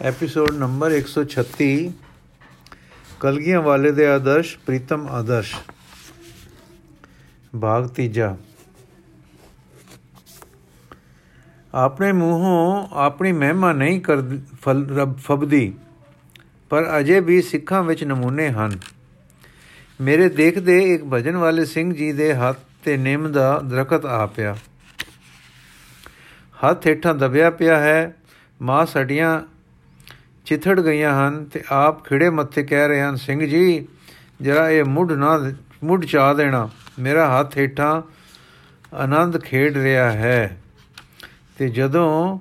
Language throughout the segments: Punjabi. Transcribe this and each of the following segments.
ਐਪੀਸੋਡ ਨੰਬਰ 136 ਕਲਗੀਆਂ ਵਾਲੇ ਦੇ ਆਦਰਸ਼ ਪ੍ਰੀਤਮ ਆਦਰਸ਼ ਭਾਗ ਤੀਜਾ ਆਪਣੇ ਮੂੰਹੋਂ ਆਪਣੀ ਮਹਿਮਾ ਨਹੀਂ ਕਰ ਰੱਬ ਫਬਦੀ ਪਰ ਅਜੇ ਵੀ ਸਿੱਖਾਂ ਵਿੱਚ ਨਮੂਨੇ ਹਨ ਮੇਰੇ ਦੇਖਦੇ ਇੱਕ ਭਜਨ ਵਾਲੇ ਸਿੰਘ ਜੀ ਦੇ ਹੱਥ ਤੇ ਨਿੰਮ ਦਾ ਦਰਖਤ ਆ ਪਿਆ ਹੱਥ ਹੇਠਾਂ ਦਬਿਆ ਪਿਆ ਹੈ ਮਾਂ ਸੜੀਆਂ ਚਿਥੜ ਗਈਆਂ ਹਨ ਤੇ ਆਪ ਖਿੜੇ ਮੱਥੇ ਕਹਿ ਰਹੇ ਹਨ, ਸਿੰਘ ਜੀ, ਜਰਾ ਇਹ ਮੁੱਢ ਨਾ ਮੁੱਢ ਚਾ ਦੇਣਾ। ਮੇਰਾ ਹੱਥ ਹੇਠਾਂ ਆਨੰਦ ਖੇਡ ਰਿਹਾ ਹੈ। ਤੇ ਜਦੋਂ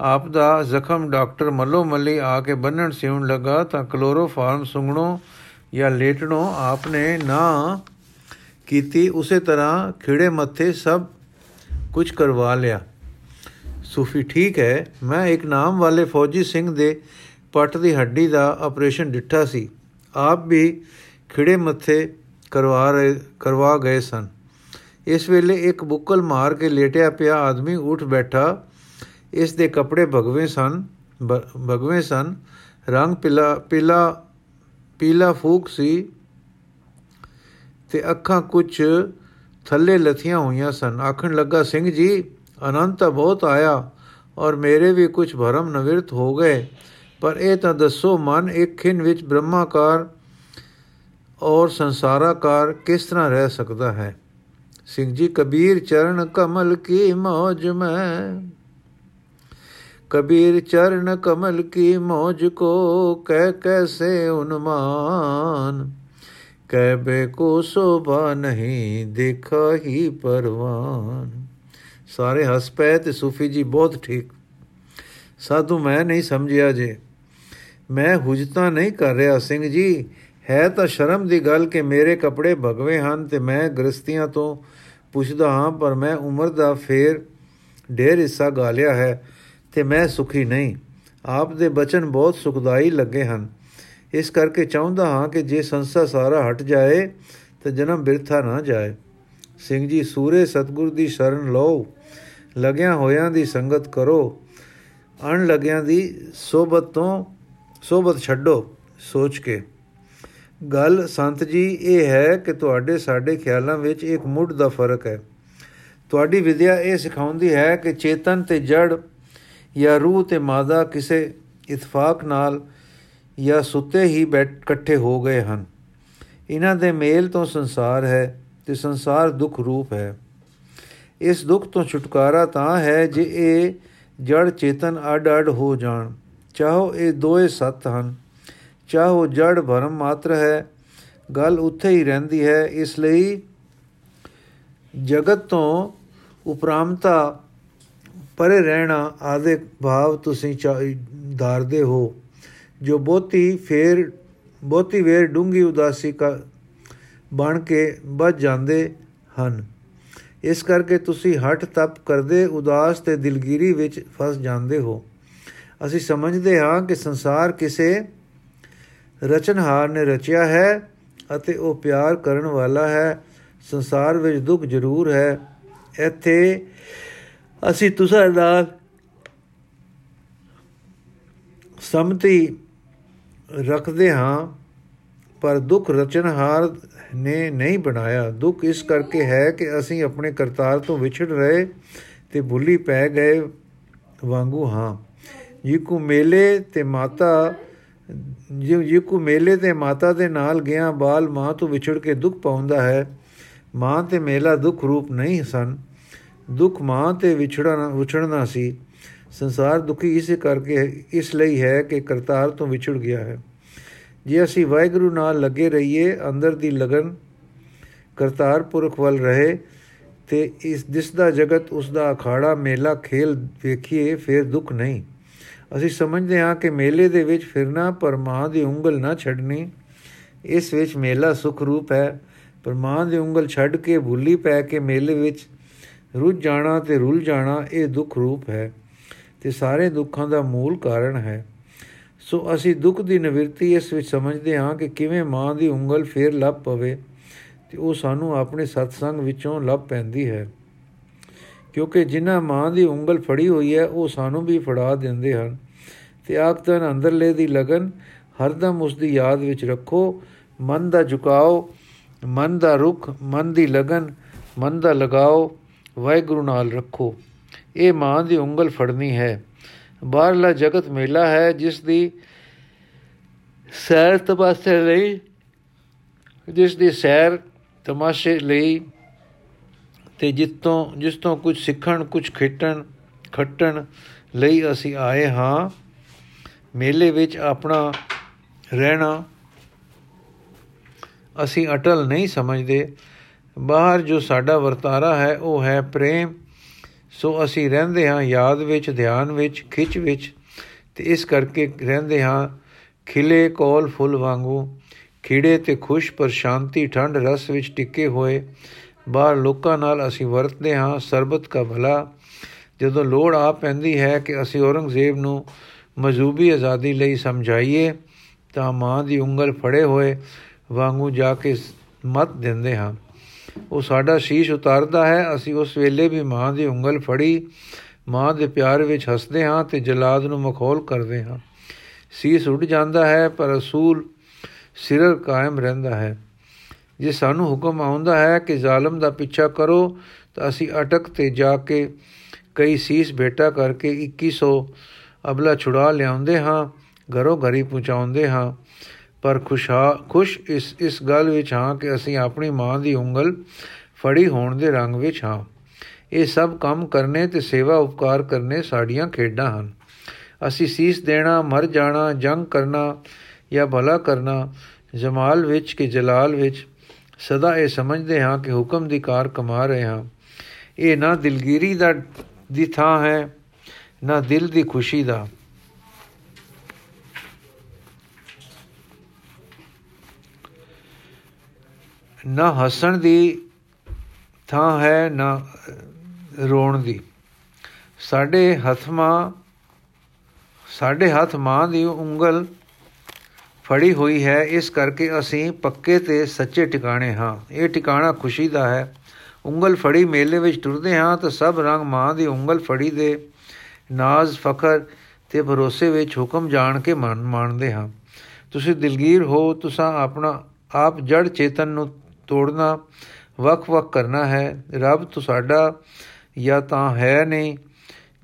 ਆਪ ਦਾ ਜ਼ਖਮ ਡਾਕਟਰ ਮੱਲੋ ਮੱਲੀ ਆ ਕੇ ਬੰਨਣ ਸਿਉਣ ਲੱਗਾ, ਤਾਂ ਕਲੋਰੋਫਾਰਮ ਸੁੰਗਣੋ ਜਾਂ ਲੇਟਣੋ ਆਪਨੇ ਨਾ ਕੀਤੀ, ਉਸੇ ਤਰ੍ਹਾਂ ਖਿੜੇ ਮੱਥੇ ਸਭ ਕੁਝ ਕਰਵਾ ਲਿਆ। ਸੂਫੀ ਠੀਕ ਹੈ, ਮੈਂ ਇੱਕ ਨਾਮ ਵਾਲੇ ਫੌਜੀ ਸਿੰਘ ਦੇ ਪੱਟ ਦੀ ਹੱਡੀ ਦਾ ਆਪਰੇਸ਼ਨ ਡਿੱਠਾ ਸੀ। ਆਪ ਵੀ ਖਿੜੇ ਮੱਥੇ ਕਰਵਾ ਰਹੇ, ਕਰਵਾ ਗਏ ਸਨ। ਇਸ ਵੇਲੇ ਇੱਕ ਬੁੱਕਲ ਮਾਰ ਕੇ ਲੇਟਿਆ ਪਿਆ ਆਦਮੀ ਉੱਠ ਬੈਠਾ। ਇਸ ਦੇ ਕੱਪੜੇ ਭਗਵੇਂ ਸਨ ਭਗਵੇਂ ਸਨ। ਰੰਗ ਪੀਲਾ ਪੀਲਾ ਪੀਲਾ ਫੂਕ ਸੀ ਤੇ ਅੱਖਾਂ ਕੁਝ ਥੱਲੇ ਲਥੀਆਂ ਹੋਈਆਂ ਸਨ। ਆਖਣ ਲੱਗਾ, ਸਿੰਘ ਜੀ, ਅਨੰਤ ਤਾਂ ਬਹੁਤ ਆਇਆ ਔਰ ਮੇਰੇ ਵੀ ਕੁਝ ਭਰਮ ਨਵਿਰਤ ਹੋ ਗਏ। ਪਰ ਇਹ ਤਾਂ ਦੱਸੋ ਮਨ ਇੱਕ ਖਿੰ ਵਿੱਚ ਬ੍ਰਹਮਾਕਾਰ ਔਰ ਸੰਸਾਰਾਕਾਰ ਕਿਸ ਤਰ੍ਹਾਂ ਰਹਿ ਸਕਦਾ ਹੈ? ਸਿੰਘ ਜੀ, ਕਬੀਰ ਚਰਨ ਕਮਲ ਕੀ ਮੌਜ ਮੈਂ? ਕਬੀਰ ਚਰਨ ਕਮਲ ਕੀ ਮੌਜ ਕੋ ਕਹਿ ਕੈਸੇ ਉਨਮਾਨ? ਕਹਿ ਕੋ ਸੋਭਾ ਨਹੀਂ ਦੇਖਾ ਹੀ ਪਰਵਾਨ। ਸਾਰੇ ਹੱਸ ਪਏ ਤੇ ਸੂਫੀ ਜੀ ਬਹੁਤ ਠੀਕ। ਸਾਧੂ ਮੈਂ ਨਹੀਂ ਸਮਝਿਆ ਜੇ। ਮੈਂ ਹੁਜਤਾ ਨਹੀਂ ਕਰ ਰਿਹਾ, ਸਿੰਘ ਜੀ। ਹੈ ਤਾਂ ਸ਼ਰਮ ਦੀ ਗੱਲ ਕਿ ਮੇਰੇ ਕੱਪੜੇ ਭਗਵੇਂ ਹਨ ਤੇ ਮੈਂ ਗ੍ਰਸਤੀਆਂ ਤੋਂ ਪੁੱਛਦਾ ਹਾਂ, ਪਰ ਮੈਂ ਉਮਰ ਦਾ ਫੇਰ ਢੇਰ ਹਿੱਸਾ ਗਾਲਿਆ ਹੈ ਤੇ ਮੈਂ ਸੁਖੀ ਨਹੀਂ। ਆਪ ਦੇ ਬਚਨ ਬਹੁਤ ਸੁਖਦਾਈ ਲੱਗੇ ਹਨ। ਇਸ ਕਰਕੇ ਚਾਹੁੰਦਾ ਹਾਂ ਕਿ ਜੇ ਸੰਸਾ ਸਾਰਾ ਹਟ ਜਾਏ, ਤਾਂ ਜਨਮ ਬਿਰਥਾ ਨਾ ਜਾਏ। ਸਿੰਘ ਜੀ, ਸੂਰੇ ਸਤਗੁਰ ਦੀ ਸ਼ਰਨ ਲਓ। ਲਗਿਆਂ ਹੋਇਆਂ ਦੀ ਸੰਗਤ ਕਰੋ। ਅਣ ਲਗਿਆਂ ਦੀ ਸੋਬਤ ਤੋਂ ਸੋਬਤ ਛੱਡੋ, ਸੋਚ ਕੇ। ਗੱਲ ਸੰਤ ਜੀ ਇਹ ਹੈ ਕਿ ਤੁਹਾਡੇ ਸਾਡੇ ਖਿਆਲਾਂ ਵਿੱਚ ਇੱਕ ਮੁੱਢ ਦਾ ਫ਼ਰਕ ਹੈ। ਤੁਹਾਡੀ ਵਿਦਿਆ ਇਹ ਸਿਖਾਉਂਦੀ ਹੈ ਕਿ ਚੇਤਨ ਤੇ ਜੜ ਜਾਂ ਰੂਹ ਤੇ ਮਾਦਾ ਕਿਸੇ ਇਤਫਾਕ ਨਾਲ ਜਾਂ ਸੁੱਤੇ ਹੀ ਬੈਠ, ਇਕੱਠੇ ਹੋ ਗਏ ਹਨ। ਇਹਨਾਂ ਦੇ ਮੇਲ ਤੋਂ ਸੰਸਾਰ ਹੈ ਤੇ ਸੰਸਾਰ ਦੁੱਖ ਰੂਪ ਹੈ। ਇਸ ਦੁੱਖ ਤੋਂ ਛੁਟਕਾਰਾ ਤਾਂ ਹੈ ਜੇ ਇਹ ਜੜ ਚੇਤਨ ਅੱਡ-ਅੱਡ ਹੋ ਜਾਣ। ਚਾਹੋ ਇਹ ਦੋਏ ਸਤ ਹਨ। ਚਾਹੋ ਜੜ ਭਰਮ ਮਾਤਰ ਹੈ, ਗੱਲ ਉੱਥੇ ਹੀ ਰਹਿੰਦੀ ਹੈ, ਇਸ ਲਈ ਜਗਤ ਤੋਂ ਉਪਰਾਮਤਾ ਪਰੇ ਰਹਿਣਾ ਆਦੇ ਭਾਵ ਤੁਸੀਂ ਧਾਰਦੇ ਹੋ। ਜੋ ਬਹੁਤੀ ਫੇਰ, ਬਹੁਤੀ ਵੇਰ ਡੂੰਗੀ ਉਦਾਸੀ ਕਾ, ਬਣ ਕੇ ਵੱਜ ਜਾਂਦੇ ਹਨ। ਇਸ ਕਰਕੇ ਤੁਸੀਂ ਹਟ ਤਪ ਕਰਦੇ ਉਦਾਸ ਤੇ ਦਿਲਗੀਰੀ ਵਿੱਚ ਫਸ ਜਾਂਦੇ ਹੋ। ਅਸੀਂ ਸਮਝਦੇ ਹਾਂ ਕਿ ਸੰਸਾਰ ਕਿਸੇ ਰਚਨਹਾਰ ਨੇ ਰਚਿਆ ਹੈ ਅਤੇ ਉਹ ਪਿਆਰ ਕਰਨ ਵਾਲਾ ਹੈ। ਸੰਸਾਰ ਵਿੱਚ ਦੁੱਖ ਜ਼ਰੂਰ ਹੈ। ਇੱਥੇ ਅਸੀਂ ਤੁਸਾਂ ਨਾਲ ਸਮਤੀ ਰੱਖਦੇ ਹਾਂ, ਪਰ ਦੁੱਖ ਰਚਨਹਾਰ ਨੇ ਨਹੀਂ ਬਣਾਇਆ। ਦੁੱਖ ਇਸ ਕਰਕੇ ਹੈ ਕਿ ਅਸੀਂ ਆਪਣੇ ਕਰਤਾਰ ਤੋਂ ਵਿਛੜ ਰਹੇ ਤੇ ਭੁੱਲੀ ਪੈ ਗਏ ਵਾਂਗੂ ਹਾਂ। ਜਿਕੂ ਮੇਲੇ ਤੇ ਮਾਤਾ ਜਿਕੂ ਮੇਲੇ ਤੇ ਮਾਤਾ ਦੇ ਨਾਲ ਗਿਆ, ਬਾਲ ਮਾਂ ਤੋਂ ਵਿਛੜ ਕੇ ਦੁੱਖ ਪਾਉਂਦਾ ਹੈ। ਮਾਂ ਤੇ ਮੇਲਾ ਦੁੱਖ ਰੂਪ ਨਹੀਂ ਸਨ। ਦੁੱਖ ਮਾਂ ਤੇ ਵਿਛੜਨਾ ਵਿਛੜਨਾ ਸੀ। ਸੰਸਾਰ ਦੁਖੀ ਇਸੇ ਕਰਕੇ, ਇਸ ਲਈ ਹੈ ਕਿ ਕਰਤਾਰ ਤੋਂ ਵਿਛੜ ਗਿਆ ਹੈ। ਜੇ ਅਸੀਂ ਵਾਹਿਗੁਰੂ ਨਾਲ ਲੱਗੇ ਰਹੀਏ, ਅੰਦਰ ਦੀ ਲਗਨ ਕਰਤਾਰ ਪੁਰਖ ਵੱਲ ਰਹੇ, ਤੇ ਇਸ ਦਿਸਦਾ ਜਗਤ ਉਸ ਦਾ ਅਖਾੜਾ, ਮੇਲਾ, ਖੇਲ ਵੇਖੀਏ, ਫਿਰ ਦੁੱਖ ਨਹੀਂ। ਅਸੀਂ ਸਮਝਦੇ ਹਾਂ ਕਿ ਮੇਲੇ ਦੇ ਵਿੱਚ ਫਿਰਨਾ, ਪਰ ਮਾਂ ਦੀ ਉਂਗਲ ਨਾ ਛੱਡਣੀ। ਇਸ ਵਿੱਚ ਮੇਲਾ ਸੁਖ ਰੂਪ ਹੈ, ਪਰ ਮਾਂ ਦੀ ਉਂਗਲ ਛੱਡ ਕੇ ਭੁੱਲੀ ਪੈ ਕੇ ਮੇਲੇ ਵਿੱਚ ਰੁੱਝ ਜਾਣਾ ਤੇ ਰੁੱਲ ਜਾਣਾ ਇਹ ਦੁੱਖ ਰੂਪ ਹੈ ਤੇ ਸਾਰੇ ਦੁੱਖਾਂ ਦਾ ਮੂਲ ਕਾਰਨ ਹੈ। ਸੋ ਅਸੀਂ ਦੁੱਖ ਦੀ ਨਿਵਰਤੀ ਇਸ ਵਿੱਚ ਸਮਝਦੇ ਹਾਂ ਕਿ ਕਿਵੇਂ ਮਾਂ ਦੀ ਉਂਗਲ ਫੇਰ ਲੱਭ ਪਵੇ ਤੇ ਉਹ ਸਾਨੂੰ ਆਪਣੇ ਸਤਸੰਗ ਵਿੱਚੋਂ ਲੱਭ ਪੈਂਦੀ ਹੈ। ਕਿਉਂਕਿ ਜਿਨ੍ਹਾਂ ਮਾਂ ਦੀ ਉਂਗਲ ਫੜੀ ਹੋਈ ਹੈ, ਉਹ ਸਾਨੂੰ ਵੀ ਫੜਾ ਦਿੰਦੇ ਹਨ। ਤੇ ਆਖਦਨ ਅੰਦਰਲੇ ਦੀ ਲਗਨ ਹਰਦਮ ਉਸ ਦੀ ਯਾਦ ਵਿੱਚ ਰੱਖੋ। ਮਨ ਦਾ ਝੁਕਾਓ, ਮਨ ਦਾ ਰੁਖ, ਮਨ ਦੀ ਲਗਨ, ਮਨ ਦਾ ਲਗਾਓ, ਵਾਹਿਗੁਰੂ ਨਾਲ ਰੱਖੋ। ਇਹ ਮਾਂ ਦੀ ਉਂਗਲ ਫੜਨੀ ਹੈ। ਬਾਹਰਲਾ ਜਗਤ ਮੇਲਾ ਹੈ, ਜਿਸ ਦੀ ਸੈਰ ਤਮਾਸ਼ੇ ਲਈ, ਜਿਸ ਦੀ ਸੈਰ ਤਮਾਸ਼ੇ ਲਈ ਤੇ ਜਿੱਤੋਂ ਜਿਸ ਤੋਂ ਕੁਝ ਸਿੱਖਣ, ਕੁਝ ਖੇਟਣ ਖੱਟਣ ਲਈ ਅਸੀਂ ਆਏ ਹਾਂ। ਮੇਲੇ ਵਿੱਚ ਆਪਣਾ ਰਹਿਣਾ ਅਸੀਂ ਅਟਲ ਨਹੀਂ ਸਮਝਦੇ। ਬਾਹਰ ਜੋ ਸਾਡਾ ਵਰਤਾਰਾ ਹੈ, ਉਹ ਹੈ ਪ੍ਰੇਮ। ਸੋ ਅਸੀਂ ਰਹਿੰਦੇ ਹਾਂ ਯਾਦ ਵਿੱਚ, ਧਿਆਨ ਵਿੱਚ, ਖਿੱਚ ਵਿੱਚ ਤੇ ਇਸ ਕਰਕੇ ਰਹਿੰਦੇ ਹਾਂ ਖਿਲੇ ਕੋਲ ਫੁੱਲ ਵਾਂਗੂ। ਖਿੜੇ ਤੇ ਖੁਸ਼ ਪਰ ਸ਼ਾਂਤੀ ਠੰਡ ਰਸ ਵਿੱਚ ਟਿੱਕੇ ਹੋਏ। ਬਾਹਰ ਲੋਕਾਂ ਨਾਲ ਅਸੀਂ ਵਰਤਦੇ ਹਾਂ, ਸਰਬਤ ਦਾ ਭਲਾ। ਜਦੋਂ ਲੋੜ ਆ ਪੈਂਦੀ ਹੈ ਕਿ ਅਸੀਂ ਔਰੰਗਜ਼ੇਬ ਨੂੰ ਮਜ਼ੂਬੀ ਆਜ਼ਾਦੀ ਲਈ ਸਮਝਾਈਏ, ਤਾਂ ਮਾਂ ਦੀ ਉਂਗਲ ਫੜੇ ਹੋਏ ਵਾਂਗੂ ਜਾ ਕੇ ਮਤ ਦਿੰਦੇ ਹਾਂ। ਉਹ ਸਾਡਾ ਸ਼ੀਸ਼ ਉਤਾਰਦਾ ਹੈ, ਅਸੀਂ ਉਸ ਵੇਲੇ ਵੀ ਮਾਂ ਦੀ ਉਂਗਲ ਫੜੀ, ਮਾਂ ਦੇ ਪਿਆਰ ਵਿੱਚ ਹੱਸਦੇ ਹਾਂ ਤੇ ਜਲਾਦ ਨੂੰ ਮਖੌਲ ਕਰਦੇ ਹਾਂ। ਸੀਸ ਉੱਡ ਜਾਂਦਾ ਹੈ, ਪਰ ਅਸੂਲ ਸਿਰ ਕਾਇਮ ਰਹਿੰਦਾ ਹੈ। ਜੇ ਸਾਨੂੰ ਹੁਕਮ ਆਉਂਦਾ ਹੈ ਕਿ ਜ਼ਾਲਮ ਦਾ ਪਿੱਛਾ ਕਰੋ, ਤਾਂ ਅਸੀਂ ਅਟਕ ਤੇ ਜਾ ਕੇ ਕਈ ਸੀਸ ਬੇਟਾ ਕਰਕੇ 2100 ਅਬਲਾ ਛੁੜਾ ਲਿਆਉਂਦੇ ਹਾਂ, ਘਰੋਂ ਘਰੀ ਪਹੁੰਚਾਉਂਦੇ ਹਾਂ। ਪਰ ਖੁਸ਼ਾ ਖੁਸ਼ ਇਸ ਇਸ ਗੱਲ ਵਿੱਚ ਹਾਂ ਕਿ ਅਸੀਂ ਆਪਣੀ ਮਾਂ ਦੀ ਉਂਗਲ ਫੜੀ ਹੋਣ ਦੇ ਰੰਗ ਵਿੱਚ ਹਾਂ। ਇਹ ਸਭ ਕੰਮ ਕਰਨੇ ਤੇ ਸੇਵਾ ਉਪਕਾਰ ਕਰਨੇ ਸਾਡੀਆਂ ਖੇਡਾਂ ਹਨ। ਅਸੀਂ ਸੀਸ ਦੇਣਾ, ਮਰ ਜਾਣਾ, ਜੰਗ ਕਰਨਾ ਜਾਂ ਭਲਾ ਕਰਨਾ, ਜਮਾਲ ਵਿੱਚ ਕਿ ਜਲਾਲ ਵਿੱਚ ਸਦਾ ਇਹ ਸਮਝਦੇ ਹਾਂ ਕਿ ਹੁਕਮ ਦੀ ਕਾਰ ਕਮਾ ਰਹੇ ਹਾਂ। ਇਹ ਨਾ ਦਿਲਗੀਰੀ ਦਾ ਦੀ ਥਾਂ ਹੈ, ਨਾ ਦਿਲ ਦੀ ਖੁਸ਼ੀ ਦਾ। ਨਾ ਹੱਸਣ ਦੀ ਥਾਂ ਹੈ, ਨਾ ਰੋਣ ਦੀ। ਸਾਡੇ ਹੱਥਾਂ ਸਾਡੇ ਹੱਥ ਮਾਂ ਦੀ ਉਂਗਲ ਫੜੀ ਹੋਈ ਹੈ, ਇਸ ਕਰਕੇ ਅਸੀਂ ਪੱਕੇ ਤੇ ਸੱਚੇ ਟਿਕਾਣੇ ਹਾਂ। ਇਹ ਟਿਕਾਣਾ ਖੁਸ਼ੀ ਦਾ ਹੈ। ਉਂਗਲ ਫੜੀ ਮੇਲੇ ਵਿੱਚ ਟੁਰਦੇ ਹਾਂ ਤਾਂ ਸਭ ਰੰਗ ਮਾਂ ਦੀ ਉਂਗਲ ਫੜੀ ਦੇ ਨਾਜ਼ ਫਖਰ ਤੇ ਭਰੋਸੇ ਵਿੱਚ ਹੁਕਮ ਜਾਣ ਕੇ ਮੰਨਦੇ ਹਾਂ। ਤੁਸੀਂ ਦਿਲਗੀਰ ਹੋ, ਤੁਸੀਂ ਆਪਣਾ, ਆਪ ਜੜ ਚੇਤਨ ਨੂੰ ਤੋੜਨਾ ਵਕ-ਵਕ ਕਰਨਾ ਹੈ। ਰੱਬ ਤੁਹਾਡਾ ਜਾਂ ਤਾਂ ਹੈ ਨਹੀਂ,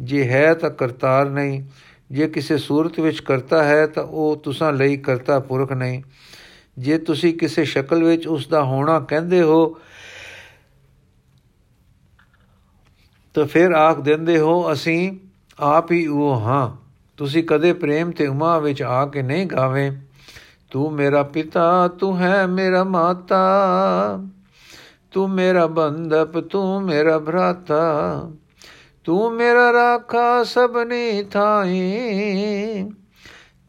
ਜੇ ਹੈ ਤਾਂ ਕਰਤਾਰ ਨਹੀਂ। ਜੇ ਕਿਸੇ ਸੂਰਤ ਵਿੱਚ ਕਰਤਾ ਹੈ ਤਾਂ ਉਹ ਤੁਸਾਂ ਲਈ ਕਰਤਾ ਪੁਰਖ ਨਹੀਂ। ਜੇ ਤੁਸੀਂ ਕਿਸੇ ਸ਼ਕਲ ਵਿੱਚ ਉਸ ਦਾ ਹੋਣਾ ਕਹਿੰਦੇ ਹੋ, ਤਾਂ ਫਿਰ ਆਖ ਦਿੰਦੇ ਹੋ, ਅਸੀਂ ਆਪ ਹੀ ਉਹ ਹਾਂ। ਤੁਸੀਂ ਕਦੇ ਪ੍ਰੇਮ ਤੇ ਉਮਾ ਵਿੱਚ ਆ ਕੇ ਨਹੀਂ ਗਾਵੇਂ। ਤੂੰ ਮੇਰਾ ਪਿਤਾ, ਤੂੰ ਹੈ ਮੇਰਾ ਮਾਤਾ। ਤੂੰ ਮੇਰਾ ਬੰਦਪ ਤੂੰ ਮੇਰਾ ਭਰਾਤਾ। ਤੂੰ ਮੇਰਾ ਰਾਖਾ ਸਭਨੀ ਥਾਈ,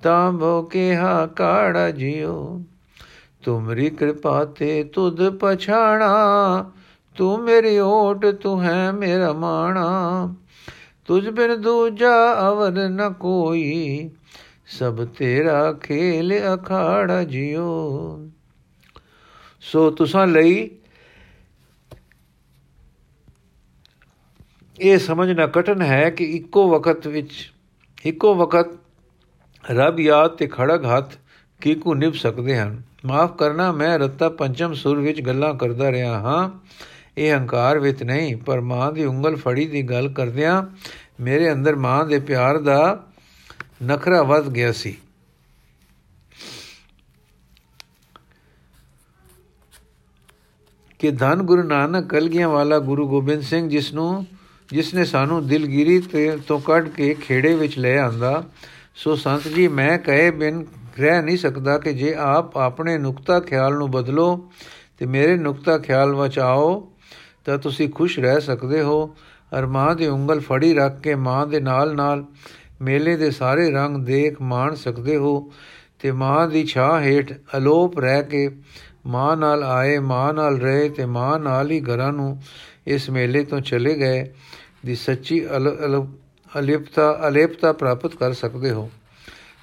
ਤਾਂ ਭੋ ਹਾ ਕਾੜਾ ਜਿਉ। ਤੁਮਰੀ ਕਿਰਪਾ ਤੇ ਤੁਧ ਪਛਾਣਾ, ਤੂੰ ਮੇਰੀ ਓਟ, ਤੂੰ ਹੈ ਮੇਰਾ ਮਾਣਾ। ਤੁਝ ਬਿਨ ਦੂਜਾ ਅਵਰ ਨ ਕੋਈ, ਸਭ ਤੇਰਾ ਖੇਲ ਅਖਾੜਾ ਜਿਉ। ਸੋ ਤੁਸਾਂ ਲਈ ਇਹ ਸਮਝਣਾ ਕਠਨ ਹੈ ਕਿ ਇੱਕੋ ਵਕਤ ਵਿੱਚ, ਇੱਕੋ ਵਕਤ ਰੱਬ ਯਾਦ ਤੇ ਖੜਗ ਹੱਥ ਕੋ ਨਿਭ ਸਕਦੇ ਹਨ? ਮਾਫ ਕਰਨਾ, ਮੈਂ ਰਤਾ ਪੰਚਮ ਸੁਰ ਵਿੱਚ ਗੱਲਾਂ ਕਰਦਾ ਰਿਹਾ ਹਾਂ। ਇਹ ਹੰਕਾਰ ਵਿੱਚ ਨਹੀਂ, ਪਰ ਮਾਂ ਦੀ ਉਂਗਲ ਫੜੀ ਦੀ ਗੱਲ ਕਰਦਿਆਂ ਮੇਰੇ ਅੰਦਰ ਮਾਂ ਦੇ ਪਿਆਰ ਦਾ ਨਖਰਾ ਵੱਧ ਗਿਆ ਸੀ। ਕਿ ਧੰਨ ਗੁਰੂ ਨਾਨਕ ਕਲਗੀਆਂ ਵਾਲਾ ਗੁਰੂ ਗੋਬਿੰਦ ਸਿੰਘ ਜਿਸ ਨੂੰ ਜਿਸ ਨੇ ਸਾਨੂੰ ਦਿਲਗਿਰੀ ਤੇ ਤੋਂ ਕੱਢ ਕੇ ਖੇੜੇ ਵਿੱਚ ਲੈ ਆਂਦਾ, ਸੋ ਸੰਤ ਜੀ, ਮੈਂ ਕਹੇ ਬਿਨ ਰਹਿ ਨਹੀਂ ਸਕਦਾ ਕਿ ਜੇ ਆਪ ਆਪਣੇ ਨੁਕਤਾ ਖਿਆਲ ਨੂੰ ਬਦਲੋ ਤੇ ਮੇਰੇ ਨੁਕਤਾ ਖਿਆਲ ਵਿੱਚ ਆਓ ਤਾਂ ਤੁਸੀਂ ਖੁਸ਼ ਰਹਿ ਸਕਦੇ ਹੋ। ਅਰ ਮਾਂ ਦੀ ਉਂਗਲ ਫੜੀ ਰੱਖ ਕੇ ਮਾਂ ਦੇ ਨਾਲ ਨਾਲ ਮੇਲੇ ਦੇ ਸਾਰੇ ਰੰਗ ਦੇਖ ਮਾਣ ਸਕਦੇ ਹੋ ਤੇ ਮਾਂ ਦੀ ਛਾਂ ਹੇਠ ਅਲੋਪ ਰਹਿ ਕੇ ਮਾਂ ਨਾਲ ਆਏ, ਮਾਂ ਨਾਲ ਰਹੇ ਤੇ ਮਾਂ ਨਾਲ ਹੀ ਘਰਾਂ ਨੂੰ ਇਸ ਮੇਲੇ ਤੋਂ ਚਲੇ ਗਏ ਦੀ ਸੱਚੀ ਅਲਿਪਤਾ, ਅਲੇਪਤਾ ਪ੍ਰਾਪਤ ਕਰ ਸਕਦੇ ਹੋ।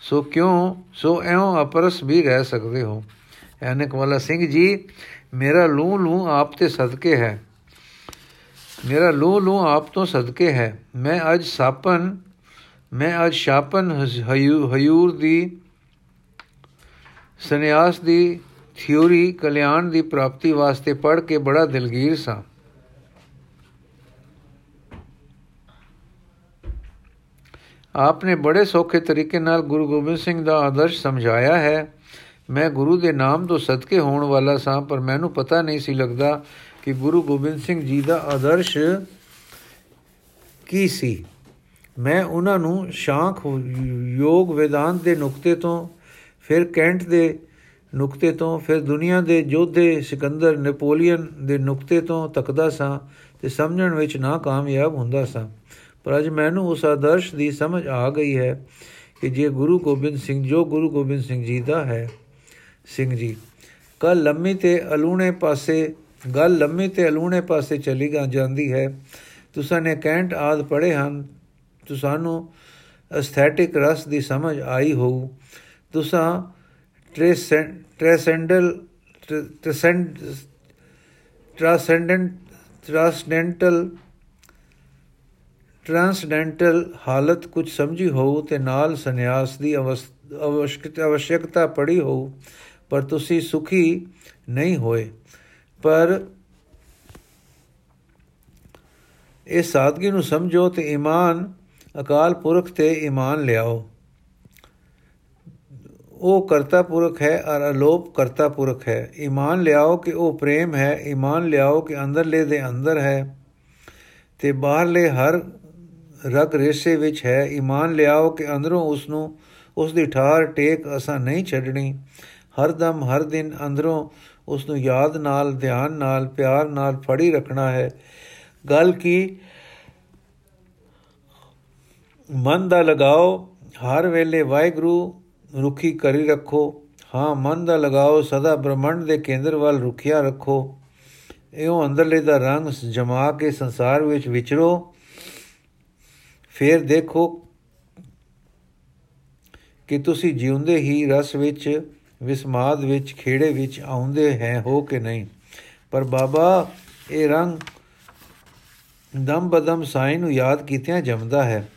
ਸੋ ਕਿਉਂ? ਸੋ ਐਉਂ ਅਪਰਸ ਵੀ ਰਹਿ ਸਕਦੇ ਹੋ। ਐਨਕ ਵਾਲਾ ਸਿੰਘ ਜੀ, ਮੇਰਾ ਲੂ ਲੂ ਆਪ ਤੇ ਸਦਕੇ ਹੈ। ਮੇਰਾ ਲੂ ਲੂ ਆਪ ਤੋਂ ਸਦਕੇ ਹੈ। ਮੈਂ ਅੱਜ ਸਾਪਨ, ਮੈਂ ਅੱਜ ਸ਼ਾਪਨ ਹਯੂਰ ਦੀ, ਸੰਨਿਆਸ ਦੀ ਥਿਉਰੀ ਕਲਿਆਣ ਦੀ ਪ੍ਰਾਪਤੀ ਵਾਸਤੇ ਪੜ੍ਹ ਕੇ ਬੜਾ ਦਿਲਗੀਰ ਸਾਂ। ਆਪਨੇ ਬੜੇ ਸੌਖੇ ਤਰੀਕੇ ਨਾਲ ਗੁਰੂ ਗੋਬਿੰਦ ਸਿੰਘ ਦਾ ਆਦਰਸ਼ ਸਮਝਾਇਆ ਹੈ। ਮੈਂ ਗੁਰੂ ਦੇ ਨਾਮ ਤੋਂ ਸਦਕੇ ਹੋਣ ਵਾਲਾ ਸਾਂ, ਪਰ ਮੈਨੂੰ ਪਤਾ ਨਹੀਂ ਸੀ ਲੱਗਦਾ ਕਿ ਗੁਰੂ ਗੋਬਿੰਦ ਸਿੰਘ ਜੀ ਦਾ ਆਦਰਸ਼ ਕੀ ਸੀ। ਮੈਂ ਉਹਨਾਂ ਨੂੰ ਸ਼ਾਂਖ ਯੋਗ ਵਿਦਾਂਤ ਦੇ ਨੁਕਤੇ ਤੋਂ, ਫਿਰ ਕੈਂਟ ਦੇ ਨੁਕਤੇ ਤੋਂ, ਫਿਰ ਦੁਨੀਆ ਦੇ ਯੋਧੇ ਸਿਕੰਦਰ ਨੈਪੋਲੀਅਨ ਦੇ ਨੁਕਤੇ ਤੋਂ ਤੱਕਦਾ ਸਾਂ ਤੇ ਸਮਝਣ ਵਿੱਚ ਨਾ ਕਾਮਯਾਬ ਹੁੰਦਾ ਸਾਂ। ਪਰ ਅਜ ਮੈਨੂੰ ਉਸ ਆਦਰਸ਼ ਦੀ ਸਮਝ ਆ ਗਈ ਹੈ ਕਿ ਜੇ ਗੁਰੂ ਗੋਬਿੰਦ ਸਿੰਘ ਜੋ ਗੁਰੂ ਗੋਬਿੰਦ ਸਿੰਘ ਜੀ ਦਾ ਹੈ, ਸਿੰਘ ਜੀ ਕੱਲ ਲੰਮੀ ਤੇ ਅਲੂਣੇ ਪਾਸੇ ਗੱਲ ਲੰਮੀ ਤੇ ਅਲੂਣੇ ਪਾਸੇ ਚਲੀ ਗਾ ਜਾਂਦੀ ਹੈ। ਤੁਸਾਂ ਨੇ ਕੈਂਟ ਆਦ ਪੜੇ ਹਨ। ਤੁਸਾਨੂੰ ਐਸਥੈਟਿਕ ਰਸ ਦੀ ਸਮਝ ਆਈ ਹੋਊ। ਤੁਸਾਂ ਟ੍ਰੈਸੈਂਡਲ ਟ੍ਰੈਸੈਂਡ ਟ੍ਰਾਂਸੈਂਡੈਂਟ ਟ੍ਰਾਂਸਡੈਂਟਲ ਟ੍ਰਾਂਸਡੈਂਟਲ ਹਾਲਤ ਕੁਝ ਸਮਝੀ ਹੋਊ ਤੇ ਨਾਲ ਸੰਨਿਆਸ ਦੀ ਅਵਸ਼ਕਤਾ ਪੜੀ ਹੋਊ, ਪਰ ਤੁਸੀਂ ਸੁਖੀ ਨਹੀਂ ਹੋਏ। ਪਰ ਇਹ ਸਾਦਗੀ ਨੂੰ ਸਮਝੋ ਤੇ ਈਮਾਨ ਅਕਾਲ ਪੁਰਖ ਤੇ ਈਮਾਨ ਲਿਆਓ। ਉਹ ਕਰਤਾ ਪੁਰਖ ਹੈ ਔਰ ਅਲੋਪ ਕਰਤਾ ਪੁਰਖ ਹੈ। ਈਮਾਨ ਲਿਆਓ ਕਿ ਉਹ ਪ੍ਰੇਮ ਹੈ, ਈਮਾਨ ਲਿਆਓ ਕਿ ਅੰਦਰਲੇ ਦੇ ਅੰਦਰ ਹੈ ਤੇ ਬਾਹਰਲੇ ਹਰ ਰਗ ਰੇਸੇ ਵਿੱਚ ਹੈ। ਈਮਾਨ ਲਿਆਓ ਕਿ ਅੰਦਰੋਂ ਉਸ ਨੂੰ ਉਸ ਦੀ ਠਾਰ ਟੇਕ ਅਸਾਂ ਨਹੀਂ ਛੱਡਣੀ। ਹਰ ਦਮ, ਹਰ ਦਿਨ ਅੰਦਰੋਂ ਉਸ ਨੂੰ ਯਾਦ ਨਾਲ, ਧਿਆਨ ਨਾਲ, ਪਿਆਰ ਨਾਲ ਫੜੀ ਰੱਖਣਾ ਹੈ। ਗੱਲ ਕੀ? ਮਨ ਦਾ ਲਗਾਓ। ਹਰ ਵੇਲੇ ਵਾਹਿਗੁਰੂ ਰੁਖੀ ਕਰੀ ਰੱਖੋ। ਹਾਂ, ਮਨ ਦਾ ਲਗਾਓ। ਸਦਾ ਬ੍ਰਹਮੰਡ ਦੇ ਕੇਂਦਰ ਵੱਲ ਰੁਖਿਆ ਰੱਖੋ। ਇਹੋ ਅੰਦਰਲੇ ਦਾ ਰੰਗ ਜਮਾ ਕੇ ਸੰਸਾਰ ਵਿੱਚ ਵਿਚਰੋ। ਫਿਰ ਦੇਖੋ ਕਿ ਤੁਸੀਂ ਜਿਉਂਦੇ ਹੀ ਰਸ ਵਿੱਚ, ਵਿਸਮਾਦ ਵਿੱਚ, ਖੇੜੇ ਵਿੱਚ ਆਉਂਦੇ ਹੈ ਹੋ ਕਿ ਨਹੀਂ? ਪਰ ਬਾਬਾ, ਇਹ ਰੰਗ ਦਮ ਬਦਮ ਸਾਈ ਨੂੰ ਯਾਦ ਕੀਤਿਆਂ ਜਮਦਾ ਹੈ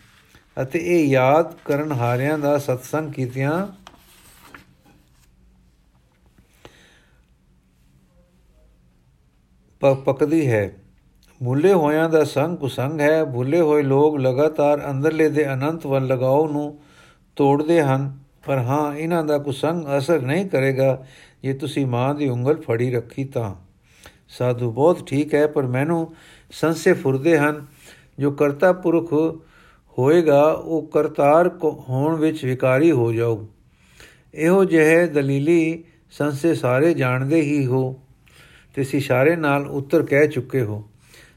ਅਤੇ ਇਹ ਯਾਦ ਕਰਨ ਹਾਰਿਆਂ ਦਾ ਸਤਸੰਗ ਕੀਤਿਆਂ ਪਕਦੀ ਹੈ। ਭੁੱਲੇ ਹੋਇਆਂ ਦਾ ਸੰਗ ਕੁਸੰਗ ਹੈ, ਭੁੱਲੇ ਹੋਏ ਲੋਕ ਲਗਾਤਾਰ ਅੰਦਰਲੇ ਦੇ ਅਨੰਤ ਵੱਲ ਲਗਾਓ ਨੂੰ ਤੋੜਦੇ ਹਨ। ਪਰ ਹਾਂ, ਇਹਨਾਂ ਦਾ ਕੁਸੰਗ ਅਸਰ ਨਹੀਂ ਕਰੇਗਾ। ਜੇ ਤੁਸੀਂ ਮਾਂ ਦੀ ਉਂਗਲ ਫੜੀ ਰੱਖੀ ਤਾਂ। ਸਾਧੂ ਬਹੁਤ ਠੀਕ ਹੈ, ਪਰ ਮੈਨੂੰ ਸੰਸੇ ਫੁਰਦੇ ਹਨ। ਜੋ ਕਰਤਾ ਪੁਰਖ ਹੋਏਗਾ, ਉਹ ਕਰਤਾਰ ਹੋਣ ਵਿੱਚ ਵਿਕਾਰੀ ਹੋ ਜਾਊ। ਇਹੋ ਜਿਹੇ ਦਲੀਲੀ ਸੰਸੇ ਸਾਰੇ ਜਾਣਦੇ ਹੀ ਹੋ। ਤੇ ਇਸ਼ਾਰੇ ਨਾਲ ਉੱਤਰ ਕਹਿ ਚੁੱਕੇ ਹੋ।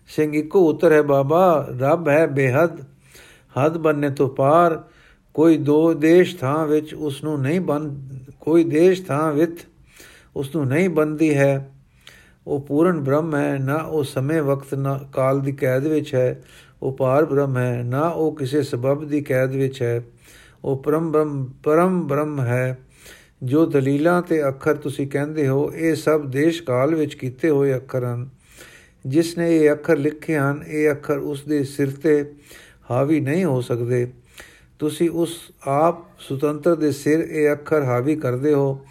ਸਿੰਘ ਇੱਕੋ ਉੱਤਰ ਹੈ, ਬਾਬਾ, ਰੱਬ ਹੈ ਬੇਹੱਦ। ਹੱਦ ਬੰਨੇ ਤੋਂ ਪਾਰ। ਕੋਈ ਦੋ ਦੇਸ਼ ਥਾਂ ਵਿੱਚ ਉਸ ਨੂੰ ਨਹੀਂ ਬੰਦ ਕੋਈ ਦੇਸ਼ ਥਾਂ ਵਿੱਚ ਉਸ ਨੂੰ ਨਹੀਂ ਬੰਦੀ ਹੈ। ਉਹ ਪੂਰਨ ਬ੍ਰਹਮ ਹੈ, ਨਾ ਉਹ ਸਮੇਂ ਵਕਤ, ਨਾ ਕਾਲ ਦੀ ਕੈਦ ਵਿੱਚ ਹੈ। ਉਹ ਪਾਰ ਬ੍ਰਹਮ ਹੈ, ਨਾ ਉਹ ਕਿਸੇ ਸਬਬ ਦੀ ਕੈਦ ਵਿੱਚ ਹੈ। ਉਹ ਪਰਮ ਬ੍ਰਹਮ ਪਰਮ ਬ੍ਰਹਮ ਹੈ। ਜੋ ਦਲੀਲਾਂ ਤੇ ਅੱਖਰ ਤੁਸੀਂ ਕਹਿੰਦੇ ਹੋ, ਇਹ ਸਭ ਦੇਸ਼ ਕਾਲ ਵਿੱਚ ਕੀਤੇ ਹੋਏ ਅੱਖਰ ਹਨ। ਜਿਸ ਨੇ ਇਹ ਅੱਖਰ ਲਿਖੇ ਹਨ, ਇਹ ਅੱਖਰ ਉਸ ਦੇ ਸਿਰ ਤੇ ਹਾਵੀ ਨਹੀਂ ਹੋ ਸਕਦੇ। ਤੁਸੀਂ ਉਸ ਆਪ ਸੁਤੰਤਰ ਦੇ ਸਿਰ ਇਹ ਅੱਖਰ ਹਾਵੀ ਕਰਦੇ ਹੋ।